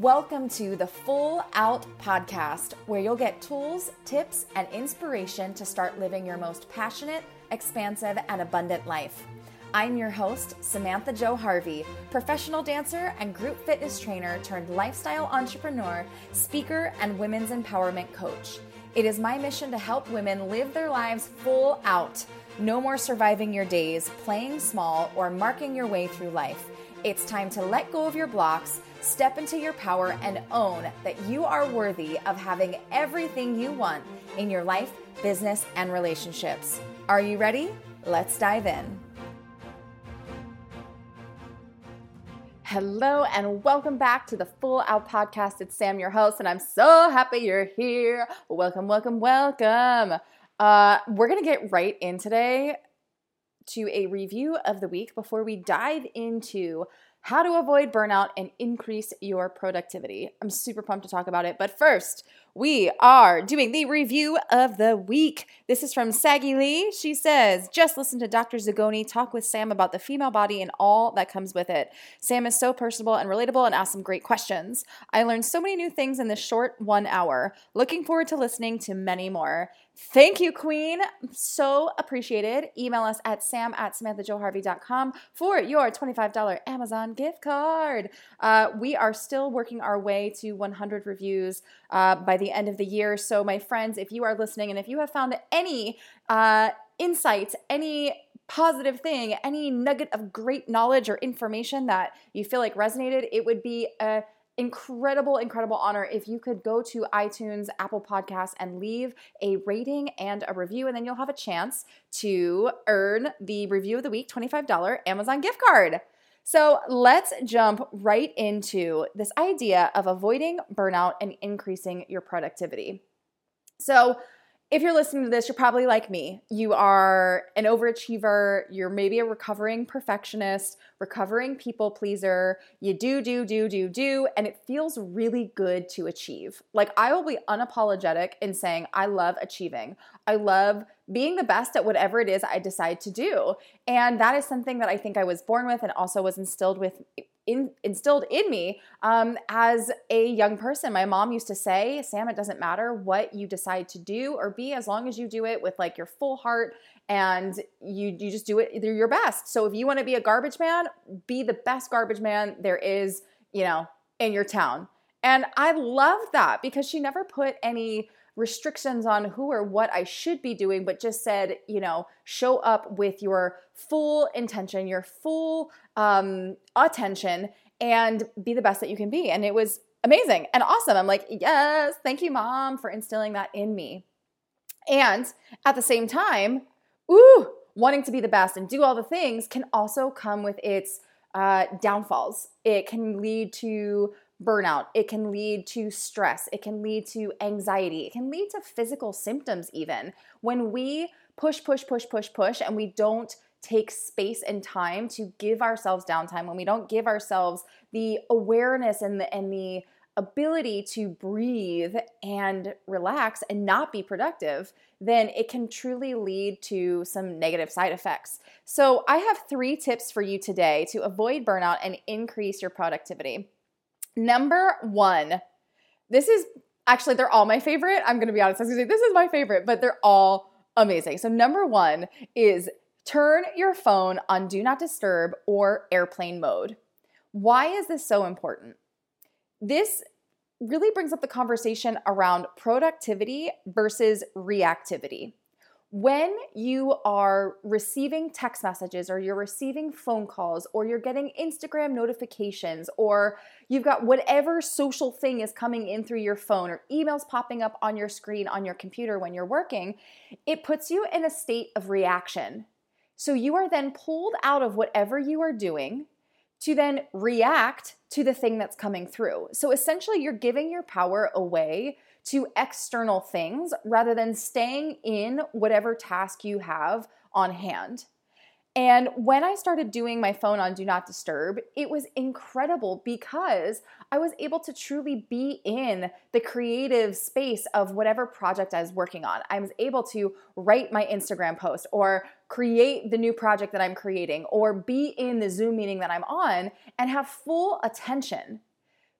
Welcome to the Full Out Podcast, where you'll get tools, tips, and inspiration to start living your most passionate, expansive, and abundant life. I'm your host, Samantha Jo Harvey, professional dancer and group fitness trainer turned lifestyle entrepreneur, speaker, and women's empowerment coach. It is my mission to help women live their lives full out. No more surviving your days, playing small, or marking your way through life. It's time to let go of your blocks, step into your power, and own that you are worthy of having everything you want in your life, business, and relationships. Are you ready? Let's dive in. Hello, and welcome back to the Full Out Podcast. It's Sam, your host, and I'm so happy you're here. Welcome, welcome, welcome. Uh, we're to get right in today to a review of the week before we dive into how to avoid burnout and increase your productivity. I'm super pumped to talk about it. But first, we are doing the review of the week. This is from Saggy Lee. She says, just listen to Dr. Zagoni talk with Sam about the female body and all that comes with it. Sam is so personable and relatable and asks some great questions. I learned so many new things in this short one hour. Looking forward to listening to many more. Thank you, Queen. So appreciated. Email us at sam at samanthajoharvey.com for your $25 Amazon gift card. Uh, we are still working our way to 100 reviews uh, by the end of the year. So, my friends, if you are listening and if you have found any uh, insights, any positive thing, any nugget of great knowledge or information that you feel like resonated, it would be a incredible, incredible honor if you could go to iTunes, Apple Podcasts, and leave a rating and a review, and then you'll have a chance to earn the review of the week $25 Amazon gift card. So let's jump right into this idea of avoiding burnout and increasing your productivity. So, if you're listening to this, you're probably like me. You are an overachiever, you're maybe a recovering perfectionist, recovering people pleaser. You do, do, do, do, do, and it feels really good to achieve. Like, I will be unapologetic in saying, I love achieving. I love being the best at whatever it is I decide to do. And that is something that I think I was born with and also was instilled with in, instilled in me um, as a young person. My mom used to say, Sam, it doesn't matter what you decide to do or be, as long as you do it with like your full heart and you, you just do it your best. So if you want to be a garbage man, be the best garbage man there is, you know, in your town. And I love that because she never put any restrictions on who or what I should be doing, but just said, you know, show up with your full intention, your full um, attention, and be the best that you can be. And it was amazing and awesome. I'm like, yes, thank you, mom, for instilling that in me. And at the same time, ooh, wanting to be the best and do all the things can also come with its uh, downfalls. It can lead to burnout. It can lead to stress. It can lead to anxiety. It can lead to physical symptoms, even. When we push, push, push, push, push, and we don't take space and time to give ourselves downtime, when we don't give ourselves the awareness and the, and the ability to breathe and relax and not be productive, then it can truly lead to some negative side effects. So, I have three tips for you today to avoid burnout and increase your productivity. Number one, this is actually, they're all my favorite. I'm going to be honest. I was going to say, this is my favorite, but they're all amazing. So, number one is turn your phone on do not disturb or airplane mode. Why is this so important? This really brings up the conversation around productivity versus reactivity when you are receiving text messages or you're receiving phone calls or you're getting Instagram notifications or you've got whatever social thing is coming in through your phone or emails popping up on your screen on your computer when you're working, it puts you in a state of reaction. So you are then pulled out of whatever you are doing to then react to the thing that's coming through. So essentially, you're giving your power away to external things rather than staying in whatever task you have on hand. And when I started doing my phone on Do Not Disturb, it was incredible because I was able to truly be in the creative space of whatever project I was working on. I was able to write my Instagram post or create the new project that I'm creating or be in the Zoom meeting that I'm on and have full attention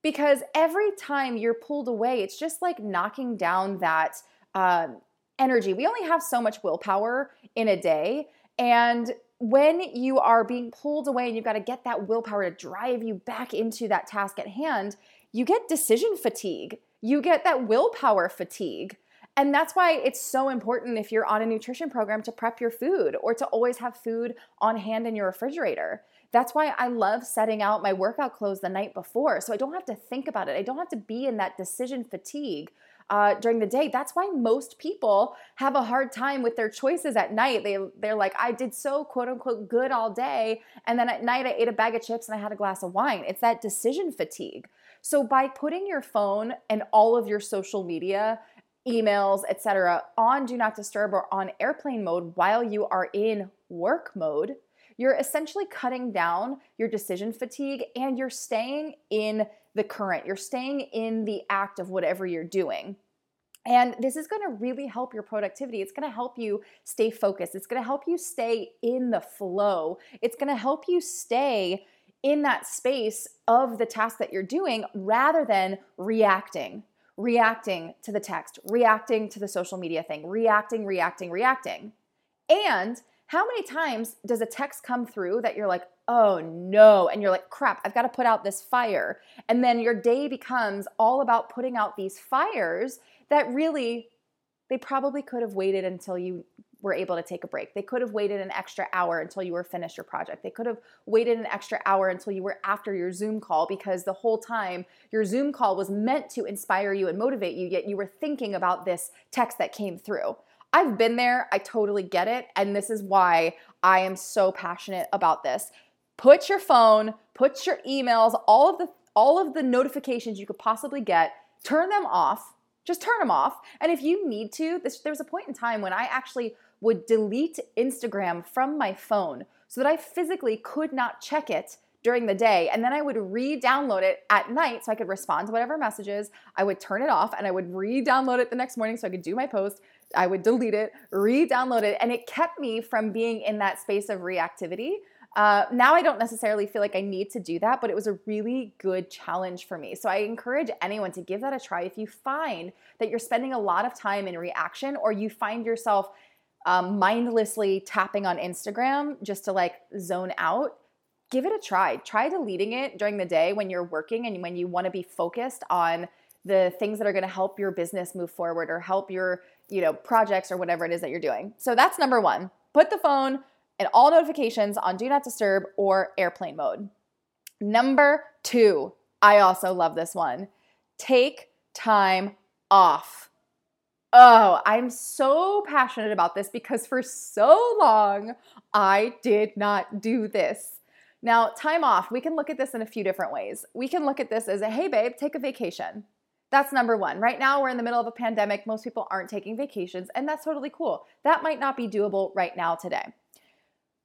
because every time you're pulled away, it's just like knocking down that um, energy. We only have so much willpower in a day. And when you are being pulled away and you've got to get that willpower to drive you back into that task at hand, you get decision fatigue. You get that willpower fatigue. And that's why it's so important if you're on a nutrition program to prep your food or to always have food on hand in your refrigerator. That's why I love setting out my workout clothes the night before so I don't have to think about it. I don't have to be in that decision fatigue uh, during the day. That's why most people have a hard time with their choices at night. They, they're like, I did so quote unquote good all day. And then at night, I ate a bag of chips and I had a glass of wine. It's that decision fatigue. So by putting your phone and all of your social media, emails, etc., on do not disturb or on airplane mode while you are in work mode, you're essentially cutting down your decision fatigue and you're staying in the current. You're staying in the act of whatever you're doing. And this is going to really help your productivity. It's going to help you stay focused. It's going to help you stay in the flow. It's going to help you stay in that space of the task that you're doing rather than reacting, reacting to the text, reacting to the social media thing, reacting, reacting, reacting. And how many times does a text come through that you're like, oh no, and you're like, crap, I've got to put out this fire. And then your day becomes all about putting out these fires that really, they probably could have waited until you were able to take a break. They could have waited an extra hour until you were finished your project. They could have waited an extra hour until you were after your Zoom call because the whole time your Zoom call was meant to inspire you and motivate you, yet you were thinking about this text that came through. I've been there, I totally get it, and this is why I am so passionate about this. Put your phone, put your emails, all of the all of the notifications you could possibly get, turn them off. Just turn them off. And if you need to, this, there was a point in time when I actually would delete Instagram from my phone so that I physically could not check it during the day. And then I would re download it at night so I could respond to whatever messages. I would turn it off and I would re download it the next morning so I could do my post. I would delete it, re download it. And it kept me from being in that space of reactivity. Uh, now I don't necessarily feel like I need to do that, but it was a really good challenge for me. So I encourage anyone to give that a try. If you find that you're spending a lot of time in reaction or you find yourself um, mindlessly tapping on Instagram just to like zone out, give it a try. Try deleting it during the day when you're working and when you want to be focused on the things that are going to help your business move forward or help your, you know, projects or whatever it is that you're doing. So that's number 1. Put the phone and all notifications on do not disturb or airplane mode. Number 2, I also love this one. Take time off. Oh, I'm so passionate about this because for so long I did not do this. Now, time off, we can look at this in a few different ways. We can look at this as a hey, babe, take a vacation. That's number one. Right now, we're in the middle of a pandemic. Most people aren't taking vacations, and that's totally cool. That might not be doable right now today.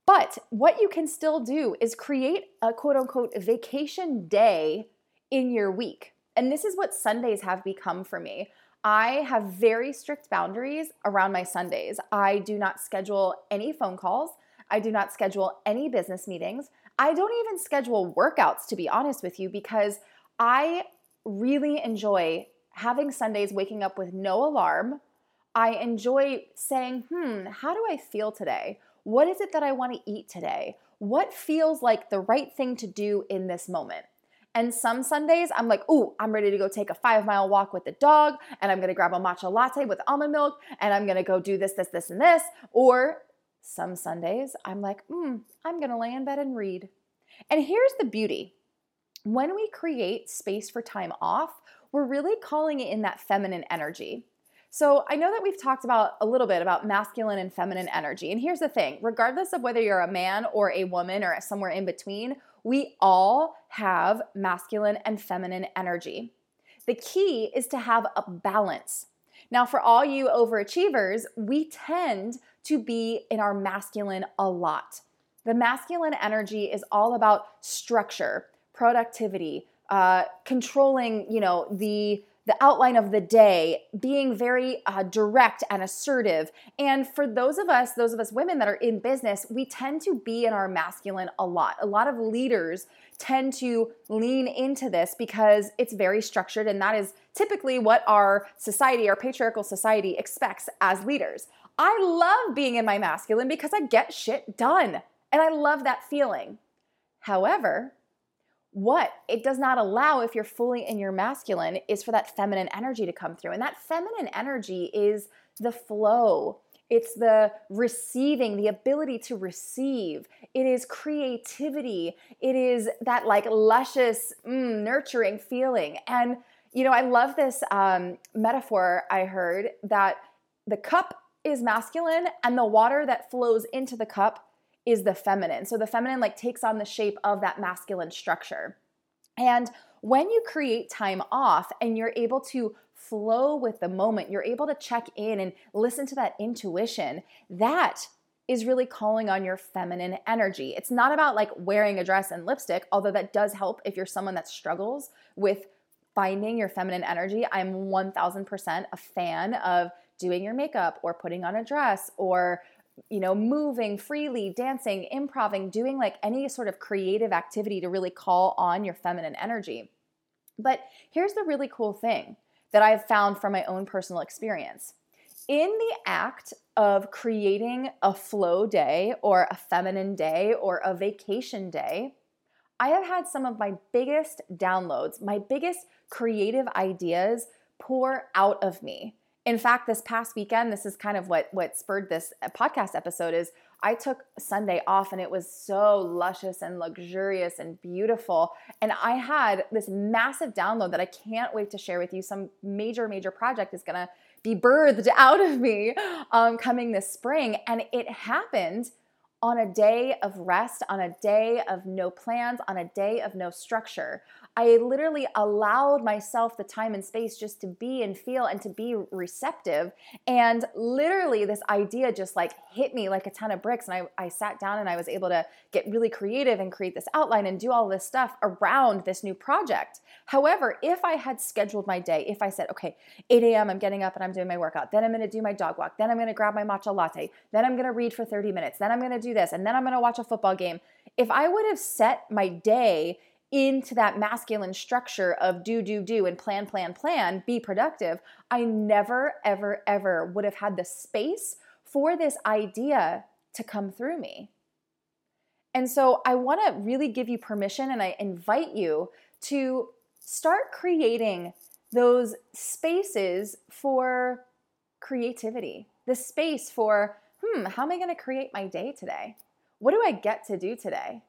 But what you can still do is create a quote unquote vacation day in your week. And this is what Sundays have become for me. I have very strict boundaries around my Sundays. I do not schedule any phone calls. I do not schedule any business meetings. I don't even schedule workouts, to be honest with you, because I really enjoy having Sundays waking up with no alarm. I enjoy saying, hmm, how do I feel today? What is it that I want to eat today? What feels like the right thing to do in this moment? And some Sundays, I'm like, ooh, I'm ready to go take a five mile walk with the dog, and I'm gonna grab a matcha latte with almond milk, and I'm gonna go do this, this, this, and this. Or some Sundays, I'm like, hmm, I'm gonna lay in bed and read. And here's the beauty when we create space for time off, we're really calling it in that feminine energy. So I know that we've talked about a little bit about masculine and feminine energy. And here's the thing regardless of whether you're a man or a woman or somewhere in between, we all have masculine and feminine energy. The key is to have a balance. Now, for all you overachievers, we tend to be in our masculine a lot. The masculine energy is all about structure, productivity, uh, controlling, you know, the the outline of the day, being very uh, direct and assertive. And for those of us, those of us women that are in business, we tend to be in our masculine a lot. A lot of leaders tend to lean into this because it's very structured, and that is typically what our society, our patriarchal society, expects as leaders. I love being in my masculine because I get shit done, and I love that feeling. However, what it does not allow if you're fully in your masculine is for that feminine energy to come through. And that feminine energy is the flow. It's the receiving, the ability to receive. It is creativity. It is that like luscious, mm, nurturing feeling. And, you know, I love this um, metaphor I heard that the cup is masculine and the water that flows into the cup is the feminine. So the feminine like takes on the shape of that masculine structure. And when you create time off and you're able to flow with the moment, you're able to check in and listen to that intuition, that is really calling on your feminine energy. It's not about like wearing a dress and lipstick, although that does help if you're someone that struggles with finding your feminine energy. I'm 1000% a fan of doing your makeup or putting on a dress or you know, moving freely, dancing, improving, doing like any sort of creative activity to really call on your feminine energy. But here's the really cool thing that I've found from my own personal experience. In the act of creating a flow day or a feminine day or a vacation day, I have had some of my biggest downloads, my biggest creative ideas pour out of me in fact, this past weekend, this is kind of what what spurred this uh, podcast episode is I took Sunday off and it was so luscious and luxurious and beautiful. And I had this massive download that I can't wait to share with you. Some major, major project is gonna be birthed out of me um, coming this spring. And it happened on a day of rest, on a day of no plans, on a day of no structure. I literally allowed myself the time and space just to be and feel and to be receptive. And literally, this idea just like hit me like a ton of bricks. And I, I sat down and I was able to get really creative and create this outline and do all this stuff around this new project. However, if I had scheduled my day, if I said, okay, 8 a.m., I'm getting up and I'm doing my workout, then I'm gonna do my dog walk, then I'm gonna grab my matcha latte, then I'm gonna read for 30 minutes, then I'm gonna do this, and then I'm gonna watch a football game. If I would have set my day into that masculine structure of do, do, do, and plan, plan, plan, be productive, I never, ever, ever would have had the space for this idea to come through me. And so I want to really give you permission and I invite you to start creating those spaces for creativity, the space for, hmm, how am I going to create my day today? What do I get to do today?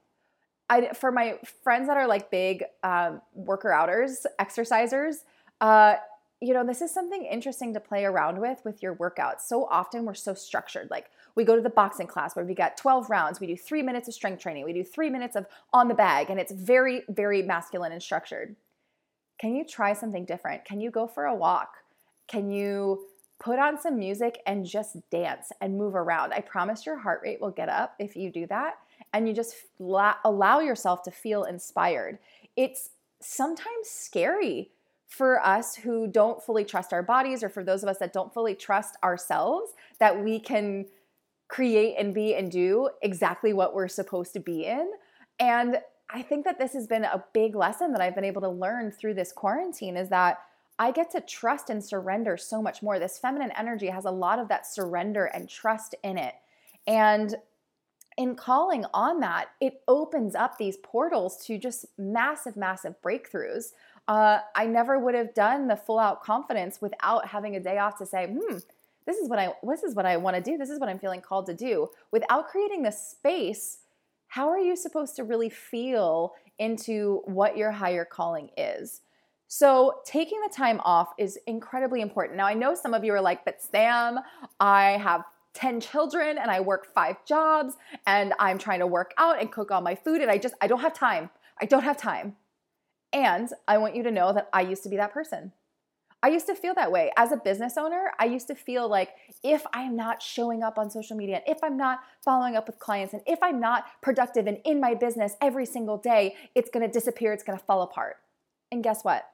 I, for my friends that are like big um, worker outers, exercisers, uh, you know, this is something interesting to play around with with your workouts. So often we're so structured. Like we go to the boxing class where we got 12 rounds, we do three minutes of strength training, we do three minutes of on the bag, and it's very, very masculine and structured. Can you try something different? Can you go for a walk? Can you put on some music and just dance and move around? I promise your heart rate will get up if you do that and you just allow yourself to feel inspired. It's sometimes scary for us who don't fully trust our bodies, or for those of us that don't fully trust ourselves, that we can create and be and do exactly what we're supposed to be in. And I think that this has been a big lesson that I've been able to learn through this quarantine is that I get to trust and surrender so much more. This feminine energy has a lot of that surrender and trust in it. And in calling on that, it opens up these portals to just massive, massive breakthroughs. Uh, I never would have done the full out confidence without having a day off to say, hmm, this is what I this is what I want to do. This is what I'm feeling called to do. Without creating the space, how are you supposed to really feel into what your higher calling is? So, taking the time off is incredibly important. Now, I know some of you are like, but Sam, I have 10 children and I work five jobs and I'm trying to work out and cook all my food and I just, I don't have time. I don't have time. And I want you to know that I used to be that person. I used to feel that way. As a business owner, I used to feel like if I'm not showing up on social media, and if I'm not following up with clients, and if I'm not productive and in my business every single day, it's gonna disappear, it's gonna fall apart. And guess what?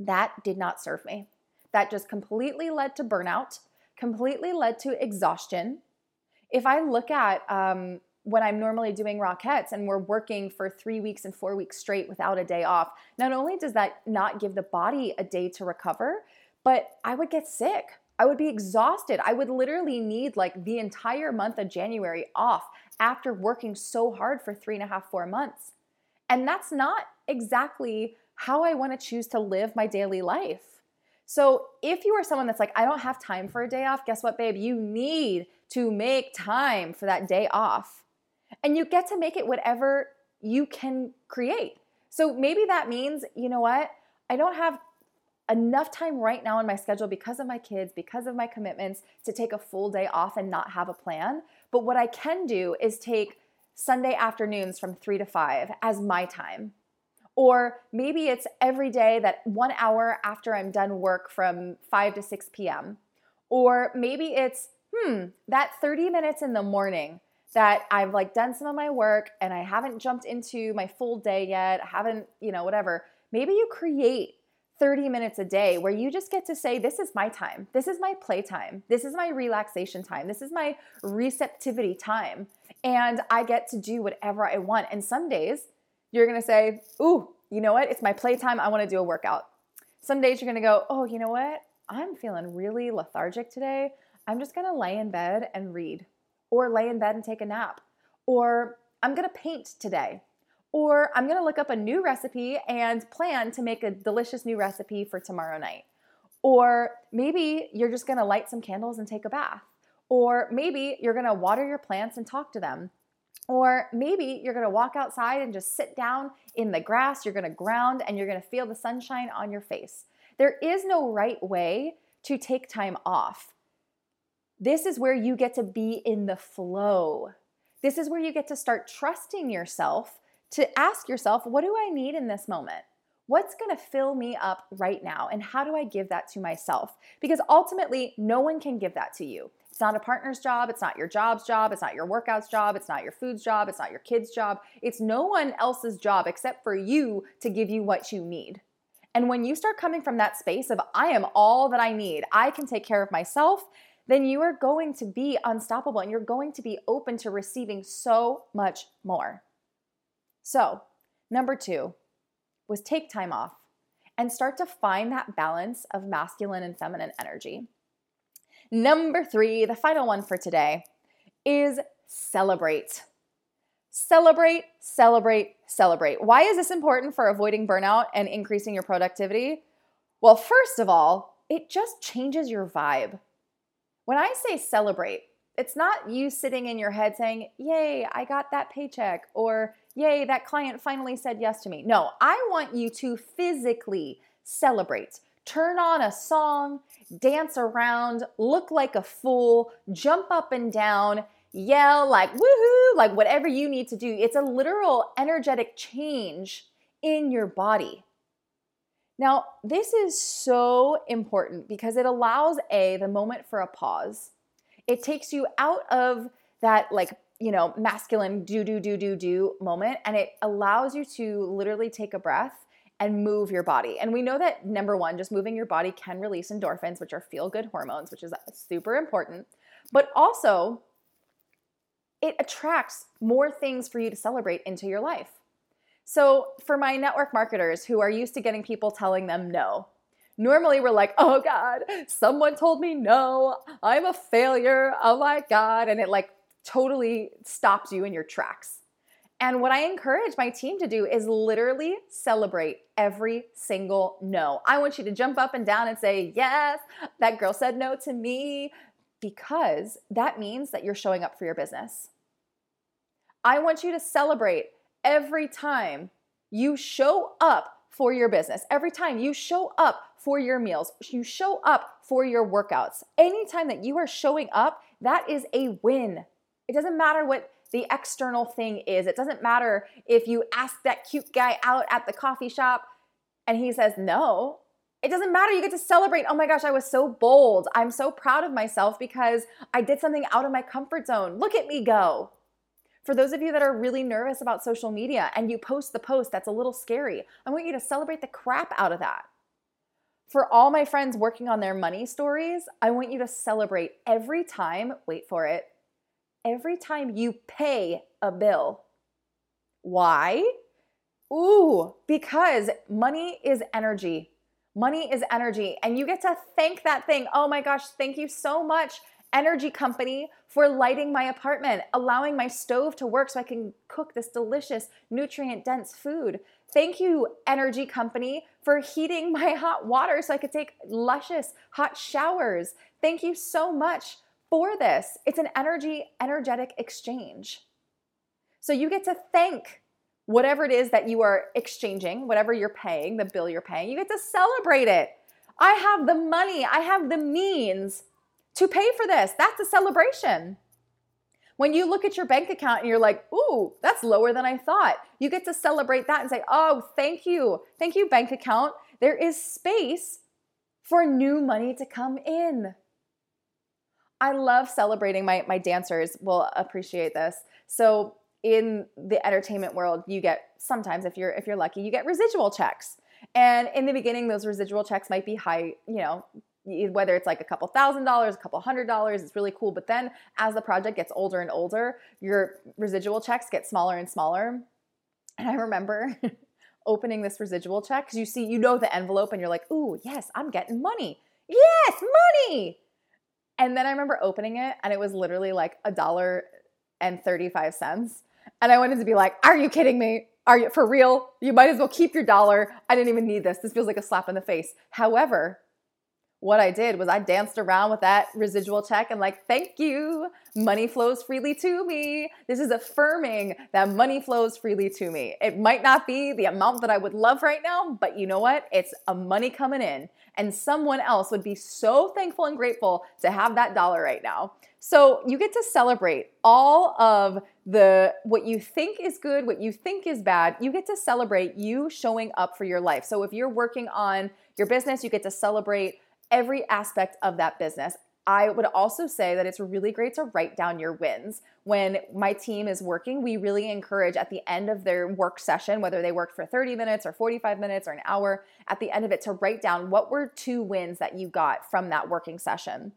That did not serve me. That just completely led to burnout, completely led to exhaustion. If I look at um, when I'm normally doing Rockettes and we're working for three weeks and four weeks straight without a day off, not only does that not give the body a day to recover, but I would get sick. I would be exhausted. I would literally need like the entire month of January off after working so hard for three and a half, four months. And that's not exactly how I want to choose to live my daily life. So if you are someone that's like, I don't have time for a day off, guess what, babe? You need to make time for that day off and you get to make it whatever you can create. So maybe that means, you know what? I don't have enough time right now in my schedule because of my kids, because of my commitments to take a full day off and not have a plan. But what I can do is take Sunday afternoons from 3 to 5 as my time. Or maybe it's every day that one hour after I'm done work from 5 to 6 p.m. Or maybe it's, hmm, that 30 minutes in the morning that I've like done some of my work and I haven't jumped into my full day yet, haven't, you know, whatever. Maybe you create 30 minutes a day where you just get to say, This is my time. This is my playtime. This is my relaxation time. This is my receptivity time. And I get to do whatever I want. And some days you're gonna say, Ooh, you know what? It's my playtime. I wanna do a workout. Some days you're gonna go, Oh, you know what? I'm feeling really lethargic today. I'm just gonna lay in bed and read or lay in bed and take a nap, or I'm gonna paint today, or I'm gonna look up a new recipe and plan to make a delicious new recipe for tomorrow night. Or maybe you're just gonna light some candles and take a bath. Or maybe you're gonna water your plants and talk to them. Or maybe you're gonna walk outside and just sit down in the grass, you're gonna ground, and you're gonna feel the sunshine on your face. There is no right way to take time off. This is where you get to be in the flow. This is where you get to start trusting yourself to ask yourself, what do I need in this moment? What's gonna fill me up right now? And how do I give that to myself? Because ultimately, no one can give that to you. It's not a partner's job. It's not your job's job. It's not your workout's job. It's not your food's job. It's not your kid's job. It's no one else's job except for you to give you what you need. And when you start coming from that space of, I am all that I need, I can take care of myself, then you are going to be unstoppable and you're going to be open to receiving so much more. So, number two was take time off and start to find that balance of masculine and feminine energy. Number three, the final one for today, is celebrate. Celebrate, celebrate, celebrate. Why is this important for avoiding burnout and increasing your productivity? Well, first of all, it just changes your vibe. When I say celebrate, it's not you sitting in your head saying, Yay, I got that paycheck, or Yay, that client finally said yes to me. No, I want you to physically celebrate. Turn on a song, dance around, look like a fool, jump up and down, yell like woohoo, like whatever you need to do. It's a literal energetic change in your body. Now, this is so important because it allows A, the moment for a pause. It takes you out of that, like, you know, masculine do, do, do, do, do moment, and it allows you to literally take a breath and move your body. And we know that number one, just moving your body can release endorphins, which are feel good hormones, which is uh, super important. But also, it attracts more things for you to celebrate into your life. So, for my network marketers who are used to getting people telling them no, normally we're like, oh God, someone told me no, I'm a failure, oh my God. And it like totally stops you in your tracks. And what I encourage my team to do is literally celebrate every single no. I want you to jump up and down and say, Yes, that girl said no to me, because that means that you're showing up for your business. I want you to celebrate every time you show up for your business, every time you show up for your meals, you show up for your workouts, anytime that you are showing up, that is a win. It doesn't matter what the external thing is. It doesn't matter if you ask that cute guy out at the coffee shop and he says no. It doesn't matter. You get to celebrate. Oh my gosh, I was so bold. I'm so proud of myself because I did something out of my comfort zone. Look at me go. For those of you that are really nervous about social media and you post the post that's a little scary, I want you to celebrate the crap out of that. for all my friends working on their money stories, I want you to celebrate every time, wait for it, every time you pay a bill. Why? Ooh, because money is energy. Money is energy, and you get to thank that thing. Oh my gosh, thank you so much, energy company, for lighting my apartment, allowing my stove to work so I can cook this delicious, nutrient dense food. Thank you, energy company, for heating my hot water so I could take luscious hot showers. Thank you so much for this. It's an energy, energetic exchange. So you get to thank whatever it is that you are exchanging, whatever you're paying, the bill you're paying, you get to celebrate it. I have the money, I have the means to pay for this. That's a celebration. When you look at your bank account and you're like, ooh, that's lower than I thought, you get to celebrate that and say, oh, thank you. Thank you, bank account. There is space for new money to come in. I love celebrating. My, my dancers will appreciate this. So in the entertainment world, you get sometimes if you're if you're lucky, you get residual checks. And in the beginning, those residual checks might be high, you know, whether it's like a couple thousand dollars, a couple hundred dollars, it's really cool. But then as the project gets older and older, your residual checks get smaller and smaller. And I remember opening this residual check because you see, you know the envelope and you're like, ooh, yes, I'm getting money. Yes, money. And then I remember opening it and it was literally like a dollar and 35 cents. And I wanted to be like, are you kidding me? Are you for real? You might as well keep your dollar. I didn't even need this. This feels like a slap in the face. However, what I did was I danced around with that residual check and like, thank you. Money flows freely to me. This is affirming that money flows freely to me. It might not be the amount that I would love right now, but you know what? It's a money coming in. And someone else would be so thankful and grateful to have that dollar right now. So you get to celebrate all of the what you think is good, what you think is bad. You get to celebrate you showing up for your life. So if you're working on your business, you get to celebrate every aspect of that business. I would also say that it's really great to write down your wins. When my team is working, we really encourage at the end of their work session, whether they worked for 30 minutes or 45 minutes or an hour, at the end of it to write down what were two wins that you got from that working session.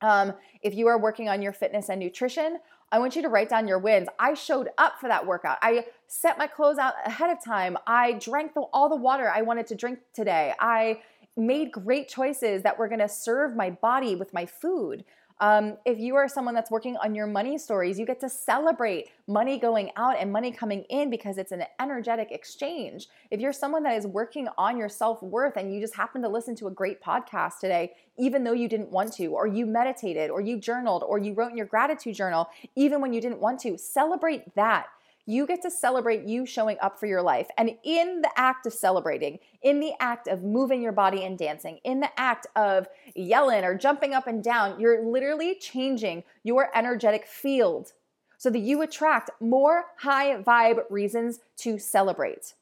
Um, if you are working on your fitness and nutrition, I want you to write down your wins. I showed up for that workout. I set my clothes out ahead of time. I drank the, all the water I wanted to drink today. I made great choices that were going to serve my body with my food. Um, if you are someone that's working on your money stories, you get to celebrate money going out and money coming in because it's an energetic exchange. If you're someone that is working on your self worth and you just happen to listen to a great podcast today, even though you didn't want to, or you meditated, or you journaled, or you wrote in your gratitude journal, even when you didn't want to, celebrate that you get to celebrate you showing up for your life. And in the act of celebrating, in the act of moving your body and dancing, in the act of yelling or jumping up and down, you're literally changing your energetic field so that you attract more high vibe reasons to celebrate.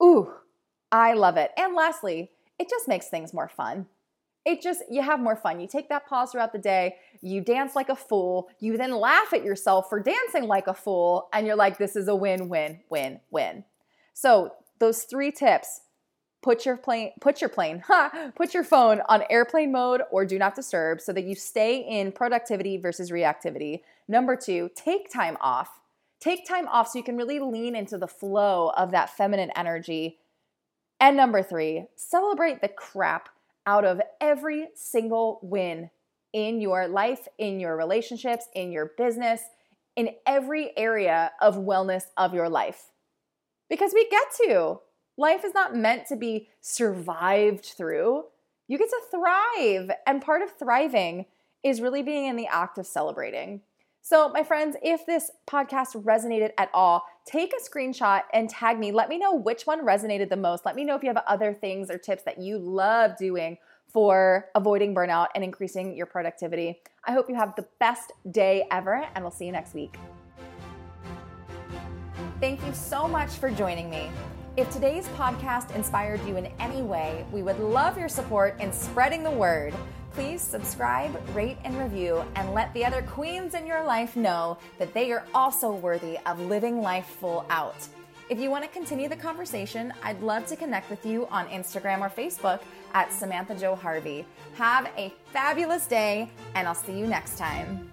Ooh, I love it. And lastly, it just makes things more fun it just you have more fun. You take that pause throughout the day you dance like a fool you then laugh at yourself for dancing like a fool and you're like this is a win win win win. So those three tips put your plane put your plane ha, put your phone on airplane mode or do not disturb so that you stay in productivity versus reactivity. Number two take time off. Take time off so you can really lean into the flow of that feminine energy. And number three celebrate the crap out of every single win in your life, in your relationships, in your business, in every area of wellness of your life. Because we get to. Life is not meant to be survived through. You get to thrive. And part of thriving is really being in the act of celebrating. So, my friends, if this podcast resonated at all, take a screenshot and tag me. Let me know which one resonated the most. Let me know if you have other things or tips that you love doing for avoiding burnout and increasing your productivity. I hope you have the best day ever, and we'll see you next week. Thank you so much for joining me. If today's podcast inspired you in any way, we would love your support in spreading the word please subscribe, rate, and review, and let the other queens in your life know that they are also worthy of living life full out. If you want to continue the conversation, I'd love to connect with you on Instagram or Facebook at Samantha Jo Harvey. Have a fabulous day, and I'll see you next time.